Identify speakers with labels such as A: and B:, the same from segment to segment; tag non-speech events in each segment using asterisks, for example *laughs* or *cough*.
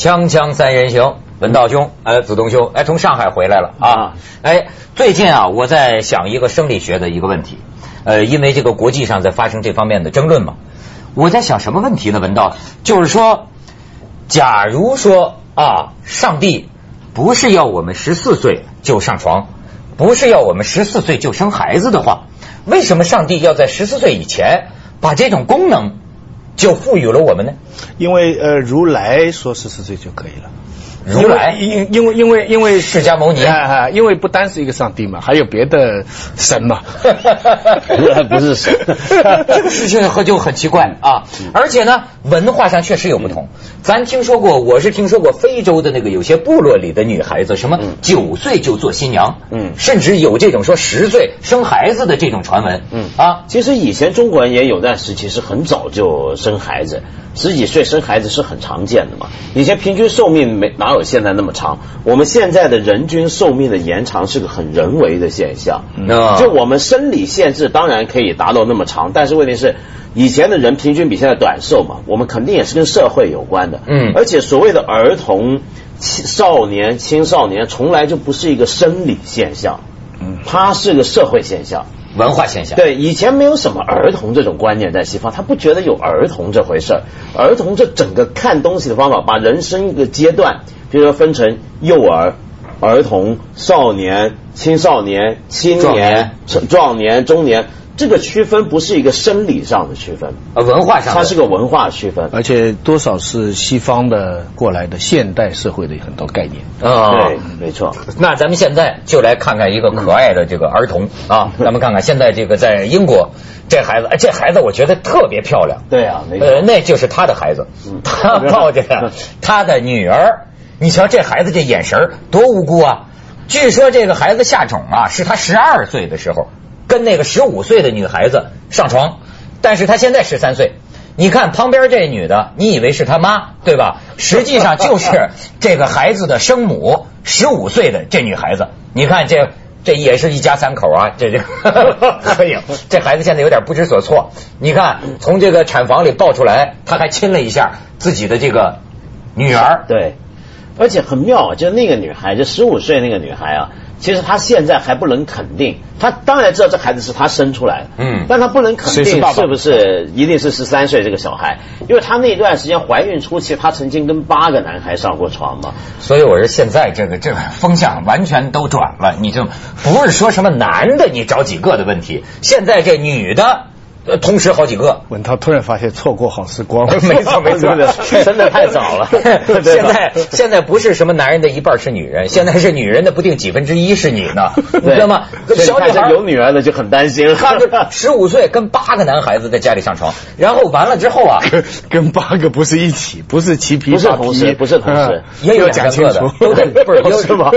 A: 锵锵三人行，文道兄，呃，子东兄，哎，从上海回来了啊，哎，最近啊，我在想一个生理学的一个问题，呃，因为这个国际上在发生这方面的争论嘛，我在想什么问题呢？文道，就是说，假如说啊，上帝不是要我们十四岁就上床，不是要我们十四岁就生孩子的话，为什么上帝要在十四岁以前把这种功能就赋予了我们呢？
B: 因为呃，如来说十四岁就可以了。
A: 如来
B: 因因为因为因为
A: 释迦牟尼
B: 啊，因为不单是一个上帝嘛，还有别的神嘛，*laughs*
C: 不是神，
A: 这个事情就很奇怪啊。而且呢，文化上确实有不同。咱听说过，我是听说过非洲的那个有些部落里的女孩子，什么九岁就做新娘，嗯，甚至有这种说十岁生孩子的这种传闻，嗯
C: 啊。其实以前中国人也有段时期是很早就生孩子，十几岁生孩子是很常见的嘛。以前平均寿命没哪有现在那么长？我们现在的人均寿命的延长是个很人为的现象。就我们生理限制当然可以达到那么长，但是问题是以前的人平均比现在短寿嘛，我们肯定也是跟社会有关的。嗯，而且所谓的儿童、少年、青少年，从来就不是一个生理现象，嗯，它是个社会现象。
A: 文化现象
C: 对，以前没有什么儿童这种观念在西方，他不觉得有儿童这回事儿。儿童这整个看东西的方法，把人生一个阶段，比如说分成幼儿、儿童、少年、青少年、青年、壮年、中年。这个区分不是一个生理上的区分，
A: 呃，文化上，
C: 它是个文化区分，
B: 而且多少是西方的过来的现代社会的很多概念。
C: 啊，对，没错。
A: 那咱们现在就来看看一个可爱的这个儿童 *laughs* 啊，咱们看看现在这个在英国这孩子，哎，这孩子我觉得特别漂亮，
C: 对啊，没
A: 呃，那就是他的孩子，他抱着 *laughs* 他的女儿，你瞧这孩子这眼神多无辜啊！据说这个孩子下种啊，是他十二岁的时候。跟那个十五岁的女孩子上床，但是他现在十三岁。你看旁边这女的，你以为是他妈对吧？实际上就是这个孩子的生母，十五岁的这女孩子。你看这这也是一家三口啊，这这合影。*laughs* 这孩子现在有点不知所措。你看从这个产房里抱出来，他还亲了一下自己的这个女儿。
C: 对，而且很妙，就那个女孩，就十五岁那个女孩啊。其实他现在还不能肯定，他当然知道这孩子是他生出来的，嗯，但他不能肯定是不是一定是十三岁这个小孩，因为他那段时间怀孕初期，他曾经跟八个男孩上过床嘛。
A: 所以我说现在这个这个风向完全都转了，你就不是说什么男的你找几个的问题，现在这女的。呃，同时好几个。
B: 文涛突然发现错过好时光了，*laughs*
A: 没错没错，*laughs* 真的太早了。*laughs* 现在现在不是什么男人的一半是女人，现在是女人的不定几分之一是你呢，你知道吗？
C: 小女孩有女儿的就很担心，
A: 他十五岁跟八个男孩子在家里上床，然后完了之后啊，
B: 跟八个不是一起，不是齐皮，
C: 不是同时，不是同时，
A: 也有讲清楚，都得不是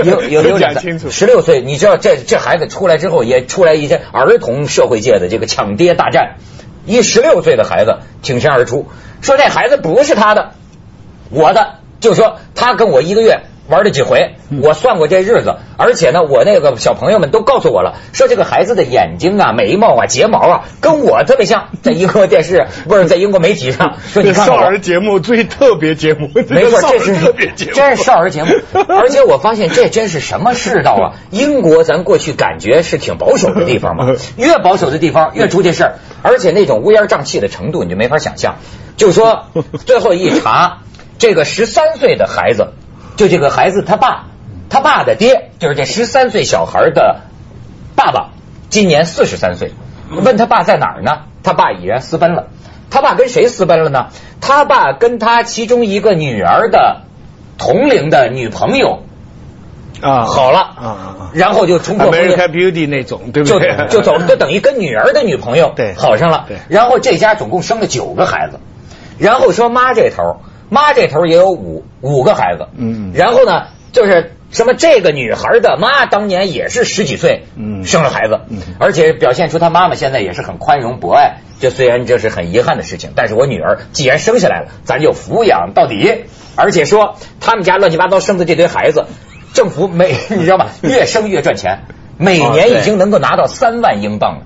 A: 有有有有讲清楚。十六岁，你知道这这孩子出来之后，也出来一些儿童社会界的这个抢爹大战。一十六岁的孩子挺身而出，说这孩子不是他的，我的，就说他跟我一个月玩了几回，我算过这日子，而且呢，我那个小朋友们都告诉我了，说这个孩子的眼睛啊、眉毛啊、睫毛啊，跟我特别像，*laughs* 在英国电视不是在英国媒体上说你看
B: 少儿节目最特别节目，*laughs*
A: 没错，这是特别节目，真是少儿节目，*laughs* 而且我发现这真是什么世道啊！英国咱过去感觉是挺保守的地方嘛，越保守的地方越出这事儿。而且那种乌烟瘴气的程度，你就没法想象。就说最后一查，这个十三岁的孩子，就这个孩子他爸，他爸的爹，就是这十三岁小孩的爸爸，今年四十三岁。问他爸在哪儿呢？他爸已然私奔了。他爸跟谁私奔了呢？他爸跟他其中一个女儿的同龄的女朋友。啊，好了，啊，然后就冲破婚
B: 姻，Beauty 那种，对不
A: 对？就就走，*laughs* 就等于跟女儿的女朋友对好上了，对。然后这家总共生了九个孩子，然后说妈这头，妈这头也有五五个孩子，嗯。然后呢，就是什么这个女孩的妈当年也是十几岁，嗯，生了孩子，嗯，而且表现出她妈妈现在也是很宽容博爱。这虽然这是很遗憾的事情，但是我女儿既然生下来了，咱就抚养到底。而且说他们家乱七八糟生的这堆孩子。政府每 *laughs* 你知道吗？越生越赚钱，每年已经能够拿到三万英镑了。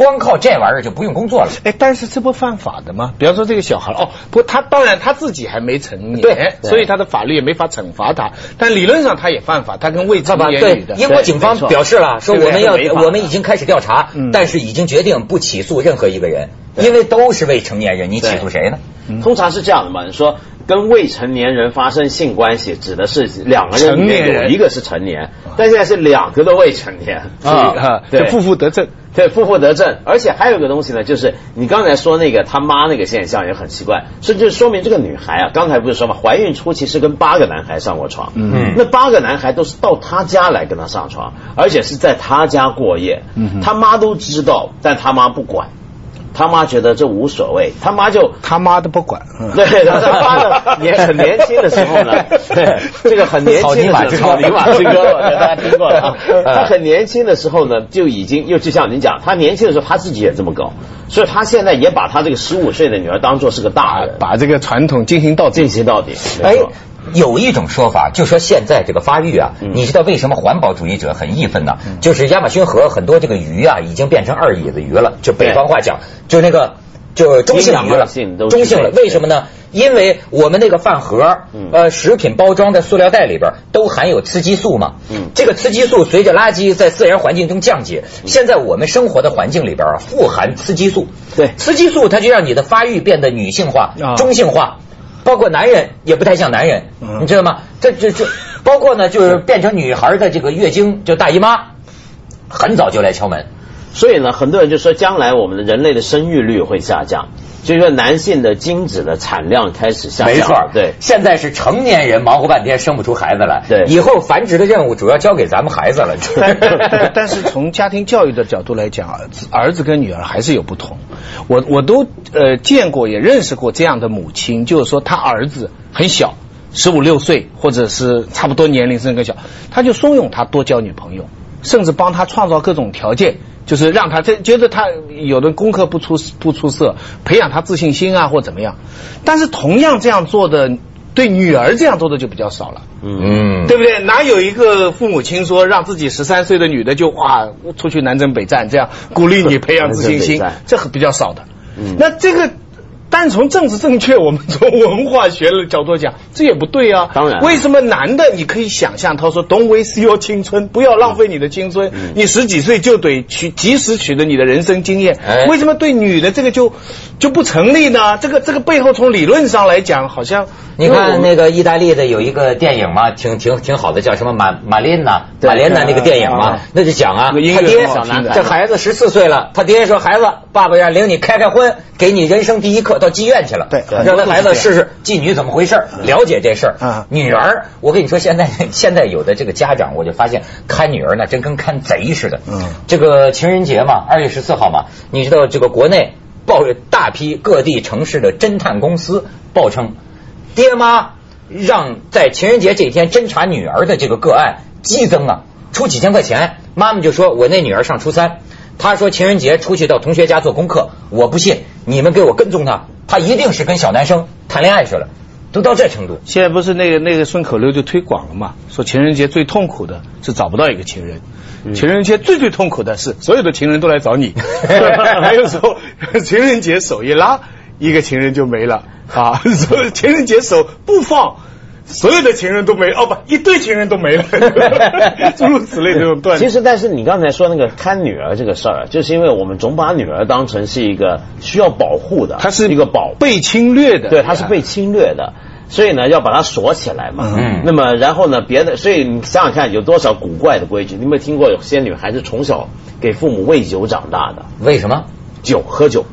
A: 光靠这玩意儿就不用工作了。
B: 哎，但是这不犯法的吗？比方说这个小孩哦，不，他当然他自己还没成年，
A: 对
B: 所以他的法律也没法惩罚他。但理论上他也犯法，他跟未成年
A: 对
B: 女的，
A: 英国警方表示了，说我们要我们已经开始调查，
B: 嗯
A: 但是已经决定不起诉任何一个人，因为都是未成年人，你起诉谁呢？
C: 通常是这样的嘛，你说跟未成年人发生性关系，指的是两个人里
B: 成年人
C: 面有一个是成年，但现在是两个都未成年
B: 啊，
C: 对
B: 就负负得正。
C: 对，负负得正，而且还有一个东西呢，就是你刚才说那个他妈那个现象也很奇怪，所以就说明这个女孩啊，刚才不是说嘛，怀孕初期是跟八个男孩上过床，
B: 嗯
C: 那八个男孩都是到他家来跟他上床，而且是在他家过夜，
B: 嗯哼
C: 他妈都知道，但他妈不管，他妈觉得这无所谓，他妈就
B: 他妈都不管。嗯
C: 对，他妈的 *laughs* 年很年轻的时候呢，对，这个很年轻的时候，
A: 草泥马之歌
C: 草泥马之歌，大家听过了啊。*laughs*
A: 嗯
C: 他很年轻的时候呢，就已经又就像您讲，他年轻的时候他自己也这么搞，所以他现在也把他这个十五岁的女儿当做是个大人，
B: 把这个传统进行到底
C: 进。行到底。
A: 哎
C: 没错，
A: 有一种说法，就说现在这个发育啊，
C: 嗯
A: 你知道为什么环保主义者很义愤呢？就是亚马逊河很多这个鱼啊，已经变成二椅子鱼了，就北方话讲，就那个。就中性鱼了中性了，为什么呢？因为我们那个饭盒
C: 嗯，
A: 呃，食品包装的塑料袋里边都含有雌激素嘛。
C: 嗯
A: 这个雌激素随着垃圾在自然环境中降解，现在我们生活的环境里边啊，富含雌激素。
C: 对
A: 雌激素它就让你的发育变得女性化
B: 啊、
A: 中性化。包括男人也不太像男人，
B: 嗯
A: 你知道吗？这这这，包括呢，就是变成女孩的这个月经，就大姨妈，很早就来敲门。
C: 所以呢，很多人就说将来我们的人类的生育率会下降，就是说男性的精子的产量开始下降。
A: 没错，
C: 对。
A: 现在是成年人忙活半天生不出孩子来，
C: 对
A: 以后繁殖的任务主要交给咱们孩子了。*laughs*
B: 但是从家庭教育的角度来讲，儿子儿子跟女儿还是有不同。我我都呃见过，也认识过这样的母亲，就是说他儿子很小，十五六岁，或者是差不多年龄甚至更小，他就怂恿他多交女朋友，甚至帮他创造各种条件，就是让他这觉得他有的功课不出不出色，培养他自信心啊或怎么样。但是同样这样做的，对女儿这样做的就比较少了。
A: 嗯，
B: 对不对？哪有一个父母亲说让自己十三岁的女的就哇出去南征北战，这样鼓励你培养自信心这很比较少的。
C: 嗯
B: 那这个。单从政治正确，我们从文化学的角度讲，这也不对啊。
C: 当然
B: 为什么男的你可以想象，他说 “Don't waste your 青春”，不要浪费你的青春，
C: 嗯
B: 你十几岁就得取及时取得你的人生经验。
A: 哎
B: 为什么对女的这个就就不成立呢？这个这个背后从理论上来讲，好像
A: 你看那个意大利的有一个电影嘛，挺挺挺好的，叫什么马马琳娜马琳娜那个电影嘛
B: 啊，
A: 那就讲啊，他爹这孩子十四岁了，他爹说孩子，爸爸要领你开开荤，给你人生第一课，到妓院去了，
B: 对
A: 让他孩子试试妓女怎么回事，了解这事儿。
B: 啊。
A: 女儿，我跟你说，现在 *laughs* 现在有的这个家长，我就发现看女儿呢，真跟看贼似的。
B: 嗯。
A: 这个情人节嘛，二月十四号嘛，你知道这个国内报大批各地城市的侦探公司报称，爹妈让在情人节这一天侦查女儿的这个个案激增啊，出几千块钱。妈妈就说：“我那女儿上初三，她说情人节出去到同学家做功课，我不信，你们给我跟踪她，她一定是跟小男生谈恋爱去了，都到这程度。”
B: 现在不是那个那个顺口溜就推广了嘛？说情人节最痛苦的是找不到一个情人，情人节最最痛苦的是所有的情人都来找你。*laughs* 还有说情人节手一拉，一个情人就没了啊！*laughs* 说情人节手不放。所有的情人都没哦不，一堆情人都没了，*laughs* 诸如此类这种段子。
C: 其实，但是你刚才说那个看女儿这个事儿，就是因为我们总把女儿当成是一个需要保护的，
B: 她是
C: 一个保
B: 被侵略的，
C: 对，她是被侵略的，所以呢要把它锁起来嘛。
A: 嗯
C: 那么然后呢，别的，所以你想想看，有多少古怪的规矩？你有没有听过有些女孩子从小给父母喂酒长大的？
A: 为什么？
C: 酒喝酒，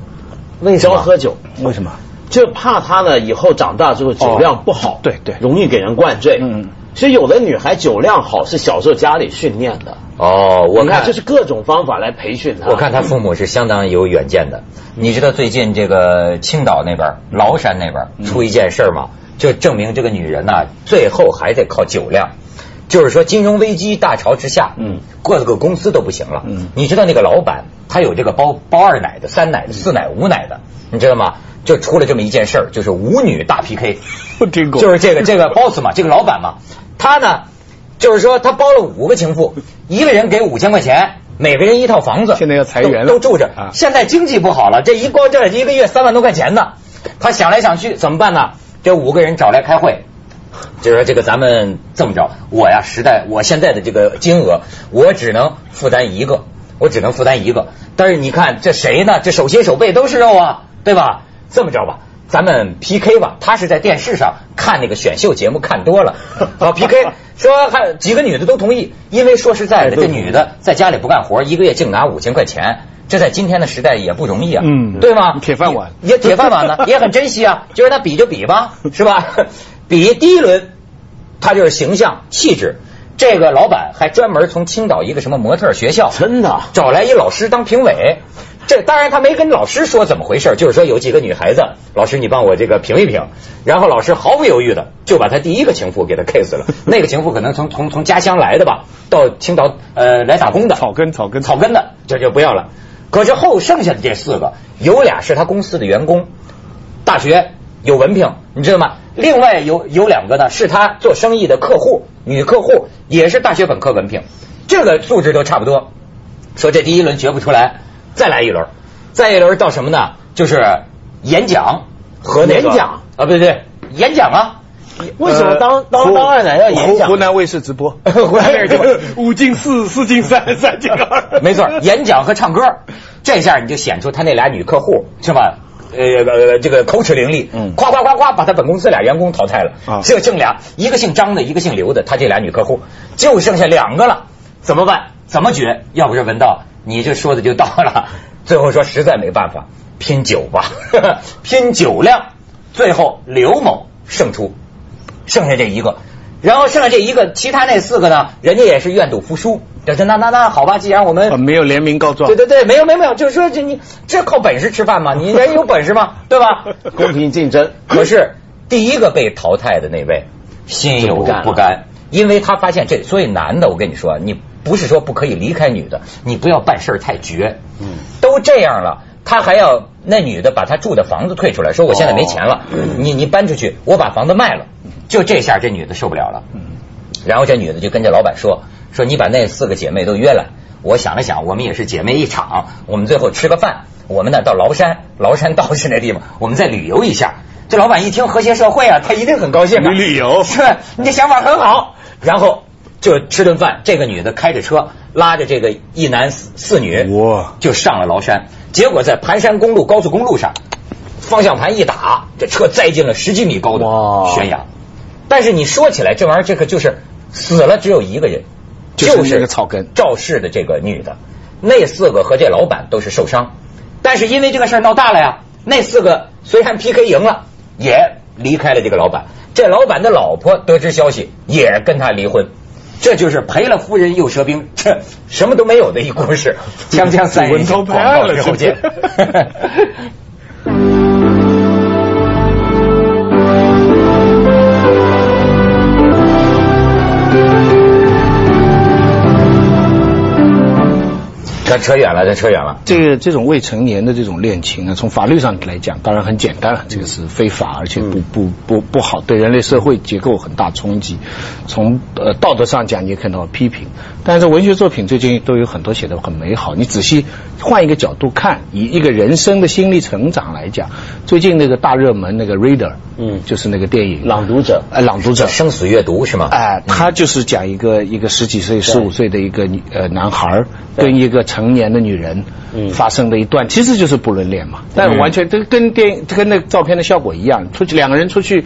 A: 为
C: 教喝酒，
B: 为什么？
C: 就怕他呢以后长大之后酒量不好，
B: 哦对对
C: 容易给人灌醉。
B: 嗯
C: 所以有的女孩酒量好是小时候家里训练的。
A: 哦，我看
C: 你看，就是各种方法来培训她。
A: 我看他父母是相当有远见的。你知道最近这个青岛那边、崂山那边出一件事儿吗？就证明这个女人呐、最后还得靠酒量。就是说，金融危机大潮之下，
C: 嗯，
A: 各个公司都不行了。
B: 嗯
A: 你知道那个老板，他有这个包包二奶的、三奶的、四奶、五奶的，你知道吗？就出了这么一件事儿，就是舞女大 PK。
B: 不听过，
A: 就是这个这个 boss 嘛，*laughs* 这个老板嘛，他呢，就是说他包了五个情妇，一个人给五千块钱，每个人一套房子，
B: 现在要裁员了
A: 都都住着
B: 啊。
A: 现在经济不好了，这一光这一个月三万多块钱呢，他想来想去怎么办呢？这五个人找来开会，就是说这个咱们这么着，我呀实在我现在的这个金额，我只能负担一个，我只能负担一个。但是你看这谁呢？这手心手背都是肉啊，对吧？这么着吧。咱们 PK 吧，他是在电视上看那个选秀节目看多了，好 PK *laughs* 说还几个女的都同意，因为说实在的，这女的在家里不干活，一个月净拿五千块钱，这在今天的时代也不容易啊，
B: 嗯
A: 对吗？
B: 铁饭碗
A: 也铁饭碗呢，也很珍惜啊，就是那比就比吧，是吧？比第一轮，他就是形象气质，这个老板还专门从青岛一个什么模特学校
C: 真的
A: 找来一老师当评委。这当然他没跟老师说怎么回事，就是说有几个女孩子，老师你帮我这个评一评。然后老师毫不犹豫的就把他第一个情妇给他 kiss 了。那个情妇可能从从从家乡来的吧，到青岛呃来打工的，
B: 草根草根
A: 草根的，这就不要了。可是后剩下的这四个，有俩是他公司的员工，大学有文凭，你知道吗？另外有有两个呢，是他做生意的客户，女客户也是大学本科文凭，这个素质都差不多。说这第一轮决不出来，再来一轮，再一轮到什么呢？就是演讲和那个
C: 演讲
A: 啊，不对对，演讲啊。
C: 为什么当当当二奶要演讲？
B: 湖湖南卫视直播，*laughs*
A: 湖南卫视直播 *laughs*
B: 五进四，四进三，*laughs* 三进二，
A: 没错，演讲和唱歌，这下你就显出他那俩女客户是吧？呃呃，这个口齿伶俐，
B: 嗯
A: 夸夸夸夸把他本公司俩员工淘汰了，
B: 啊
A: 就剩俩，一个姓张的，一个姓刘的，他这俩女客户就剩下两个了，怎么办？怎么决？要不是文道，你这说的就到了。*laughs* 最后说实在没办法，拼酒吧，*laughs* 拼酒量，最后刘某胜出，剩下这一个，然后剩下这一个，其他那四个呢，人家也是愿赌服输，这这那那那好吧，既然我们
B: 啊没有联名告状
A: 对。对对，没有没有没有，就是说这你这靠本事吃饭吗？你人有本事吗？*laughs* 对吧？
C: 公平竞争。
A: 可是第一个被淘汰的那位心有
C: 不
A: 甘，因为他发现这，所以男的我跟你说，你不是说不可以离开女的，你不要办事儿太绝。
C: 嗯，
A: 都这样了，他还要那女的把他住的房子退出来，说我现在没钱了，你你搬出去，我把房子卖了。就这下这女的受不了了，嗯然后这女的就跟这老板说说你把那四个姐妹都约来，我想了想，我们也是姐妹一场，我们最后吃个饭，我们呢到崂山，崂山道士那地方，*laughs* 我们再旅游一下。这老板一听和谐社会啊，他一定很高兴啊，
B: 旅旅游
A: 是吧？你这想法很好。然后就吃顿饭，这个女的开着车拉着这个一男四四女，
B: 哇
A: 就上了崂山。结果在盘山公路高速公路上，方向盘一打，这车栽进了十几米高的悬崖。但是你说起来，这玩意儿这个就是死了只有一个人，
B: 就是那个草根
A: 肇事的这个女的，那四个和这老板都是受伤，但是因为这个事儿闹大了呀，那四个虽然 PK 赢了，也离开了这个老板。这老板的老婆得知消息，也跟他离婚。这就是赔了夫人又折兵，*laughs* 这什么都没有的一故事。*laughs* 锵锵三人行，广告之后见。咱扯远了，咱扯远了。
B: 这个这种未成年的这种恋情啊，从法律上来讲，当然很简单了，这个是非法，而且不不不不好，对人类社会结构很大冲击。从呃道德上讲，你也看到批评，但是文学作品最近都有很多写的很美好。你仔细换一个角度看，以一个人生的心理成长来讲，最近那个大热门那个 Reader，
C: 嗯。
B: 就是那个电影
C: 朗读者。
B: 哎，朗读者。
A: 生死阅读是吗？
B: 哎，他就是讲一个一个十几岁、十五岁的一个女呃男孩儿跟一个成年的女人
C: 嗯。
B: 发生的一段，其实就是不伦恋嘛，但完全这跟电影跟那个照片的效果一样，出去两个人出去，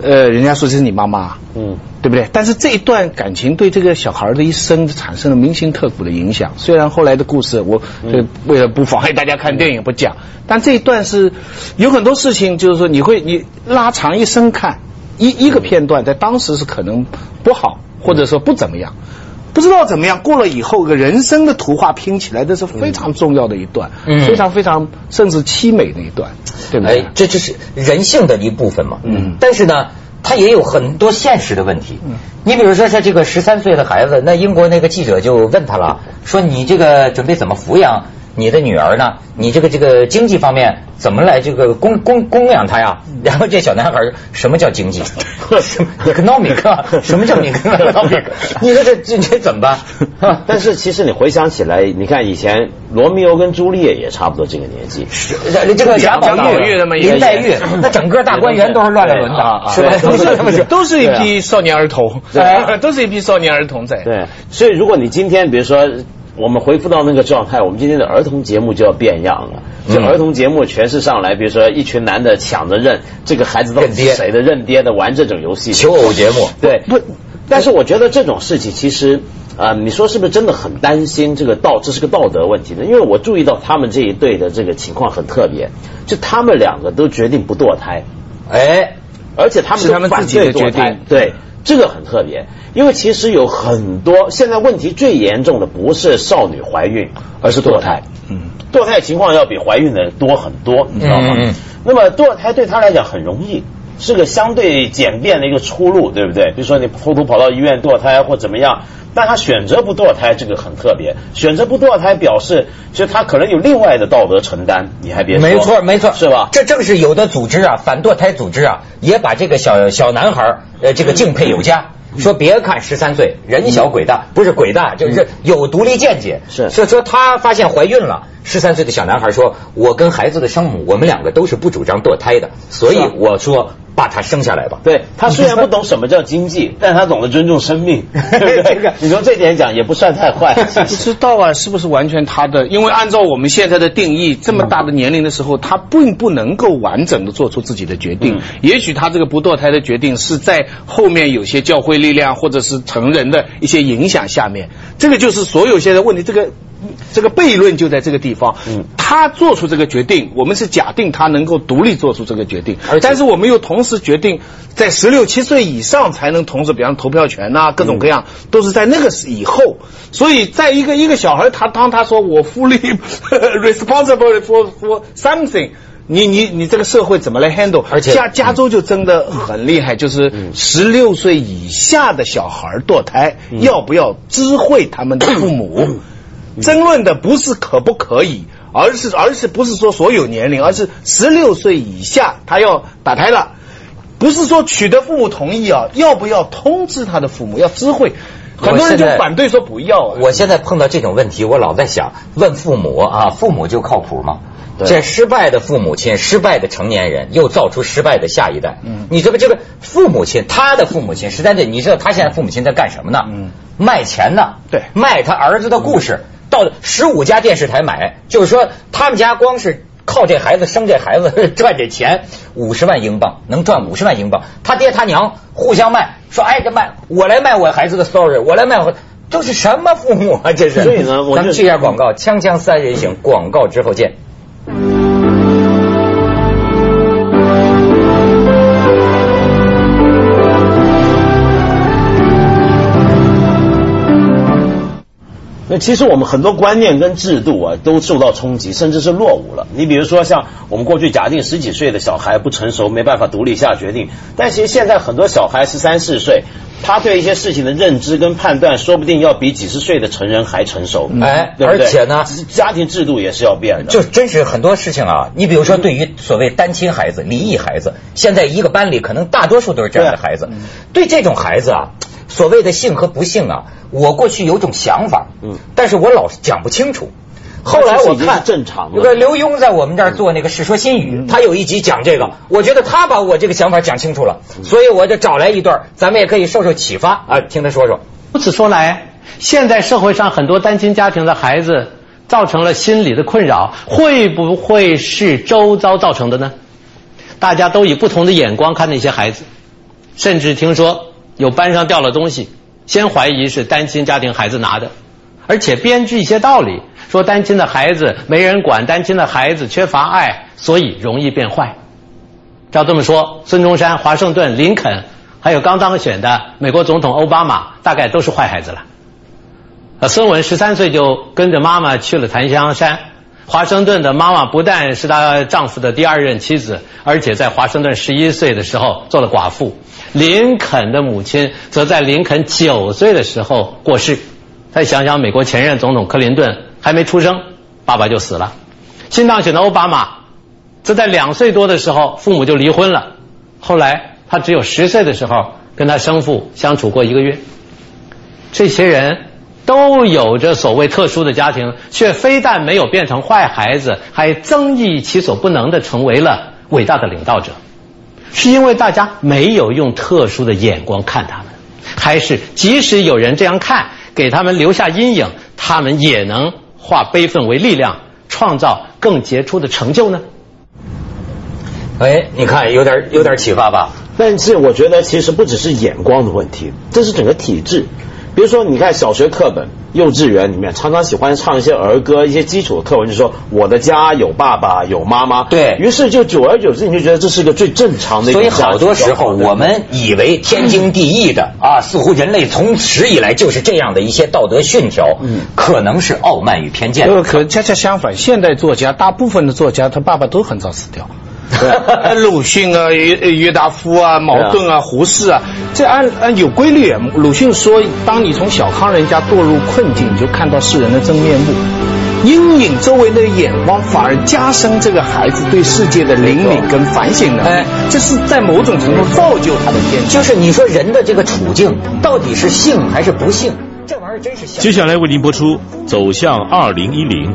B: 呃，人家说这是你妈妈，
C: 嗯，
B: 对不对？但是这一段感情对这个小孩的一生产生了明星刻骨的影响。虽然后来的故事我这为了不妨碍大家看电影不讲，但这一段是有很多事情，就是说你会你拉长一生看一一个片段，在当时是可能不好，或者说不怎么样。不知道怎么样，过了以后，个人生的图画拼起来，这是非常重要的一段，
A: 嗯
B: 非常非常甚至凄美的一段，对不对？
A: 哎，这就是人性的一部分嘛。
B: 嗯
A: 但是呢，它也有很多现实的问题。
B: 嗯
A: 你比如说，像这个十三岁的孩子，那英国那个记者就问他了，说你这个准备怎么抚养你的女儿呢？你这个这个经济方面怎么来这个供供供养她呀？然后这小男孩什么叫经济？什 *laughs* 么 economic？啊什么叫 economic？*laughs* 你说这这这怎么办？*laughs*
C: 但是其实你回想起来，你看以前罗密欧跟朱丽叶也差不多这个年纪，
A: 是这个贾宝
B: 玉
A: 林黛玉，那整个大观园都是乱了轮
C: 啊啊
A: 的，是吧？
C: 对
A: 都是。
B: 都是一批少年儿童，
A: 对
B: 都是一批少年儿童在。
C: 对，所以如果你今天比如说我们恢复到那个状态，我们今天的儿童节目就要变样了。就
A: 嗯
C: 儿童节目全是上来，比如说一群男的抢着认这个孩子到底是谁的认爹的，玩这种游戏。
A: 求偶节目
C: 对，不，但是我觉得这种事情其实。啊、你说是不是真的很担心这个道，这是个道德问题呢？因为我注意到他们这一对的这个情况很特别，就他们两个都决定不堕胎，
A: 哎，
C: 而且他们
B: 是他们自己的决定
C: 对，这个很特别，因为其实有很多现在问题最严重的不是少女怀孕，而是堕胎。
B: 嗯，
C: 堕胎情况要比怀孕的多很多，你知道吗？
A: 嗯嗯
C: 那么堕胎对他来讲很容易，是个相对简便的一个出路，对不对？比如说你偷偷跑到医院堕胎或怎么样，但他选择不堕胎，这个很特别。选择不堕胎表示，就他可能有另外的道德承担，你还别说，
A: 没错没错，
C: 是吧？
A: 这正是有的组织啊，反堕胎组织啊，也把这个小小男孩儿呃这个敬佩有加。说别看十三岁人小鬼大，不是鬼大，就是有独立见解。
C: 是
A: 所以说他发现怀孕了，十三岁的小男孩说：“我跟孩子的生母，我们两个都是不主张堕胎的，所以我说把他生下来吧。”
C: 对他虽然不懂什么叫经济，但他懂得尊重生命，*laughs* 对不
A: 这个？
C: 你从这点讲也不算太坏。
B: 不知道啊，是不是完全他的？因为按照我们现在的定义，这么大的年龄的时候，他并不能够完整的做出自己的决定。
C: 嗯
B: 也许他这个不堕胎的决定是在后面有些教会力量或者是成人的一些影响下面。这个就是所有现在问题，这个这个悖论就在这个地方。
C: 嗯
B: 他做出这个决定，我们是假定他能够独立做出这个决定，
A: 而
B: 但是我们又同时决定，在十六七岁以上才能同时，比方投票权呐、各种各样，都是在那个以后。所以，在一个一个小孩，他当他说我 fully *laughs* responsible for for something。你你你这个社会怎么来 handle？
A: 而且
B: 加加州就真的很厉害，就是十六岁以下的小孩堕胎，要不要知会他们的父母？*coughs* 争论的不是可不可以，而是而是不是说所有年龄，而是十六岁以下他要打胎了，不是说取得父母同意啊，要不要通知他的父母，要知会。很多人就反对说不要啊。
A: 我现在碰到这种问题，我老在想，问父母啊，父母就靠谱吗？
C: 对
A: 这失败的父母亲，失败的成年人，又造出失败的下一代。
B: 嗯
A: 你这个这个父母亲，他的父母亲，实在这，你知道他现在父母亲在干什么呢？
B: 嗯
A: 卖钱呢。
B: 对
A: 卖他儿子的故事，到十五家电视台买，就是说他们家光是。靠这孩子生这孩子 *laughs* 赚这钱，五十万英镑能赚五十万英镑。他爹他娘互相卖，说哎这卖我来卖我孩子的 story，我来卖我，都是什么父母啊？这是。
C: 所以呢我
A: 咱们去一下广告，锵锵三人行，广告之后见。
C: 那其实我们很多观念跟制度啊都受到冲击，甚至是落伍了。你比如说像我们过去假定十几岁的小孩不成熟，没办法独立下决定，但其实现在很多小孩十三四岁，他对一些事情的认知跟判断，说不定要比几十岁的成人还成熟。
A: 哎
C: 对不对
A: 而且呢
C: 家庭制度也是要变的。
A: 就真是很多事情啊，你比如说对于所谓单亲孩子、离异孩子，现在一个班里可能大多数都是这样的孩子。对这种孩子啊，所谓的幸和不幸啊，我过去有种想法，
C: 嗯
A: 但是我老是讲不清楚。后来我看
C: 是正常了
A: 有个刘墉在我们这儿做那个《世说新语》，他有一集讲这个，我觉得他把我这个想法讲清楚了，所以我就找来一段，咱们也可以受受启发啊，听他说说。
D: 如此说来，现在社会上很多单亲家庭的孩子造成了心理的困扰，会不会是周遭造成的呢？大家都以不同的眼光看那些孩子，甚至听说有班上掉了东西，先怀疑是单亲家庭孩子拿的，而且编织一些道理，说单亲的孩子没人管，单亲的孩子缺乏爱，所以容易变坏。照这么说，孙中山、华盛顿、林肯，还有刚当选的美国总统奥巴马，大概都是坏孩子了。孙文十三岁就跟着妈妈去了檀香山。华盛顿的妈妈不但是她丈夫的第二任妻子，而且在华盛顿十一岁的时候做了寡妇。林肯的母亲则在林肯九岁的时候过世。再想想美国前任总统克林顿还没出生，爸爸就死了。新当选的奥巴马，则在两岁多的时候父母就离婚了。后来他只有十岁的时候跟他生父相处过一个月。这些人都有着所谓特殊的家庭，却非但没有变成坏孩子，还增益其所不能的成为了伟大的领导者。是因为大家没有用特殊的眼光看他们，还是即使有人这样看，给他们留下阴影，他们也能化悲愤为力量，创造更杰出的成就呢？
A: 哎，你看，有点有点启发吧？
C: 但是我觉得其实不只是眼光的问题，这是整个体制。比如说，你看小学课本、幼稚园里面常常喜欢唱一些儿歌，一些基础的课文，就说我的家有爸爸有妈妈。
A: 对
C: 于是，就久而久之，你就觉得这是个最正常的。
A: 所以好多时候，我们以为天经地义的啊，*laughs* 似乎人类从此以来就是这样的一些道德训条，嗯，可能是傲慢与偏见。
B: 可恰恰相反，现代作家大部分的作家，他爸爸都很早死掉。*laughs* 鲁迅啊，约约达夫啊，茅盾啊，胡适啊，这按按有规律。鲁迅说，当你从小康人家堕入困境，你就看到世人的真面目。阴影周围的眼光，反而加深这个孩子对世界的灵敏跟反省能力。这是在某种程度造就他的天性。
A: 就是你说人的这个处境，到底是幸还是不幸？这玩意儿真是。
E: 接下来为您播出《走向二零一零》。